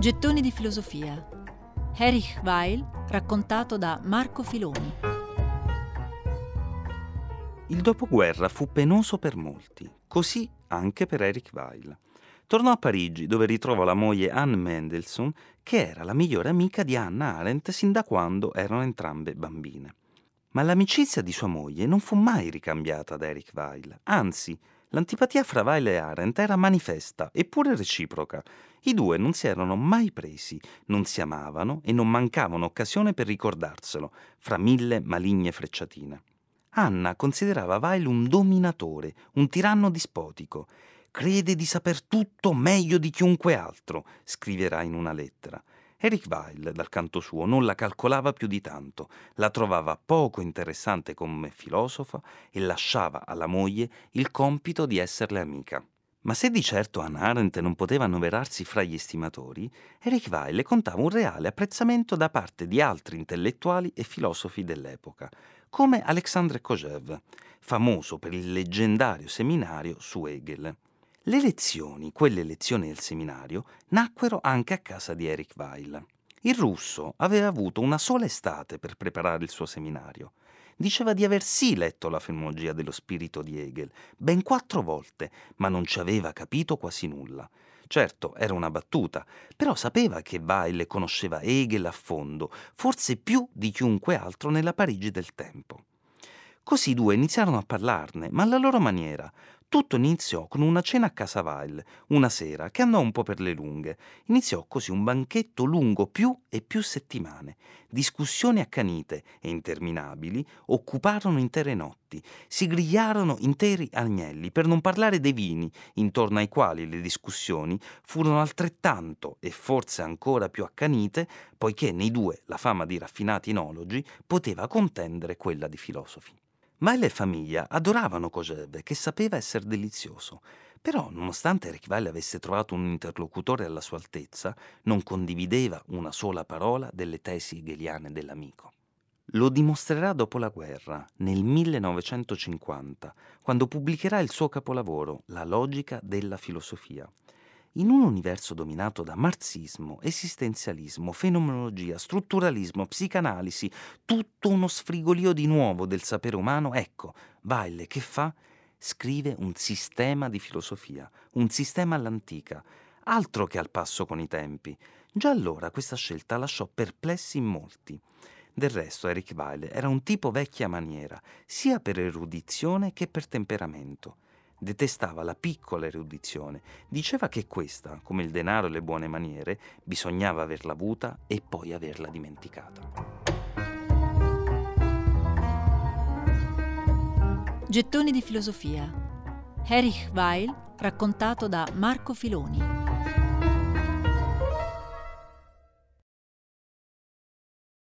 Gettoni di filosofia. Erich Weil, raccontato da Marco Filoni. Il dopoguerra fu penoso per molti, così anche per Erich Weil. Tornò a Parigi, dove ritrovò la moglie Anne Mendelssohn, che era la migliore amica di Anna Arendt sin da quando erano entrambe bambine. Ma l'amicizia di sua moglie non fu mai ricambiata da Erich Weil, anzi, L'antipatia fra Weil e Arendt era manifesta, eppure reciproca. I due non si erano mai presi, non si amavano e non mancavano occasione per ricordarselo, fra mille maligne frecciatine. Anna considerava Weil un dominatore, un tiranno dispotico. Crede di saper tutto meglio di chiunque altro, scriverà in una lettera. Eric Weil, dal canto suo, non la calcolava più di tanto, la trovava poco interessante come filosofa e lasciava alla moglie il compito di esserle amica. Ma se di certo Anna Arendt non poteva annoverarsi fra gli estimatori, Eric Weil contava un reale apprezzamento da parte di altri intellettuali e filosofi dell'epoca, come Alexandre Kojev, famoso per il leggendario seminario su Hegel. Le lezioni, quelle lezioni del seminario, nacquero anche a casa di Eric Weil. Il russo aveva avuto una sola estate per preparare il suo seminario. Diceva di aver sì letto la filmologia dello spirito di Hegel, ben quattro volte, ma non ci aveva capito quasi nulla. Certo, era una battuta, però sapeva che Weil conosceva Hegel a fondo, forse più di chiunque altro nella Parigi del tempo. Così i due iniziarono a parlarne, ma alla loro maniera, tutto iniziò con una cena a casa Weil, una sera, che andò un po' per le lunghe. Iniziò così un banchetto lungo più e più settimane. Discussioni accanite e interminabili occuparono intere notti. Si grigliarono interi agnelli, per non parlare dei vini, intorno ai quali le discussioni furono altrettanto e forse ancora più accanite, poiché nei due la fama di raffinati enologi poteva contendere quella di filosofi. Weil e famiglia adoravano Kojev, che sapeva essere delizioso. Però, nonostante Weil avesse trovato un interlocutore alla sua altezza, non condivideva una sola parola delle tesi hegeliane dell'amico. Lo dimostrerà dopo la guerra, nel 1950, quando pubblicherà il suo capolavoro, La logica della filosofia. In un universo dominato da marxismo, esistenzialismo, fenomenologia, strutturalismo, psicanalisi, tutto uno sfrigolio di nuovo del sapere umano, ecco, Weil che fa? Scrive un sistema di filosofia, un sistema all'antica, altro che al passo con i tempi. Già allora questa scelta lasciò perplessi in molti. Del resto Eric Weil era un tipo vecchia maniera, sia per erudizione che per temperamento detestava la piccola erudizione, diceva che questa, come il denaro e le buone maniere, bisognava averla avuta e poi averla dimenticata. Gettoni di filosofia. Erich Weil, raccontato da Marco Filoni.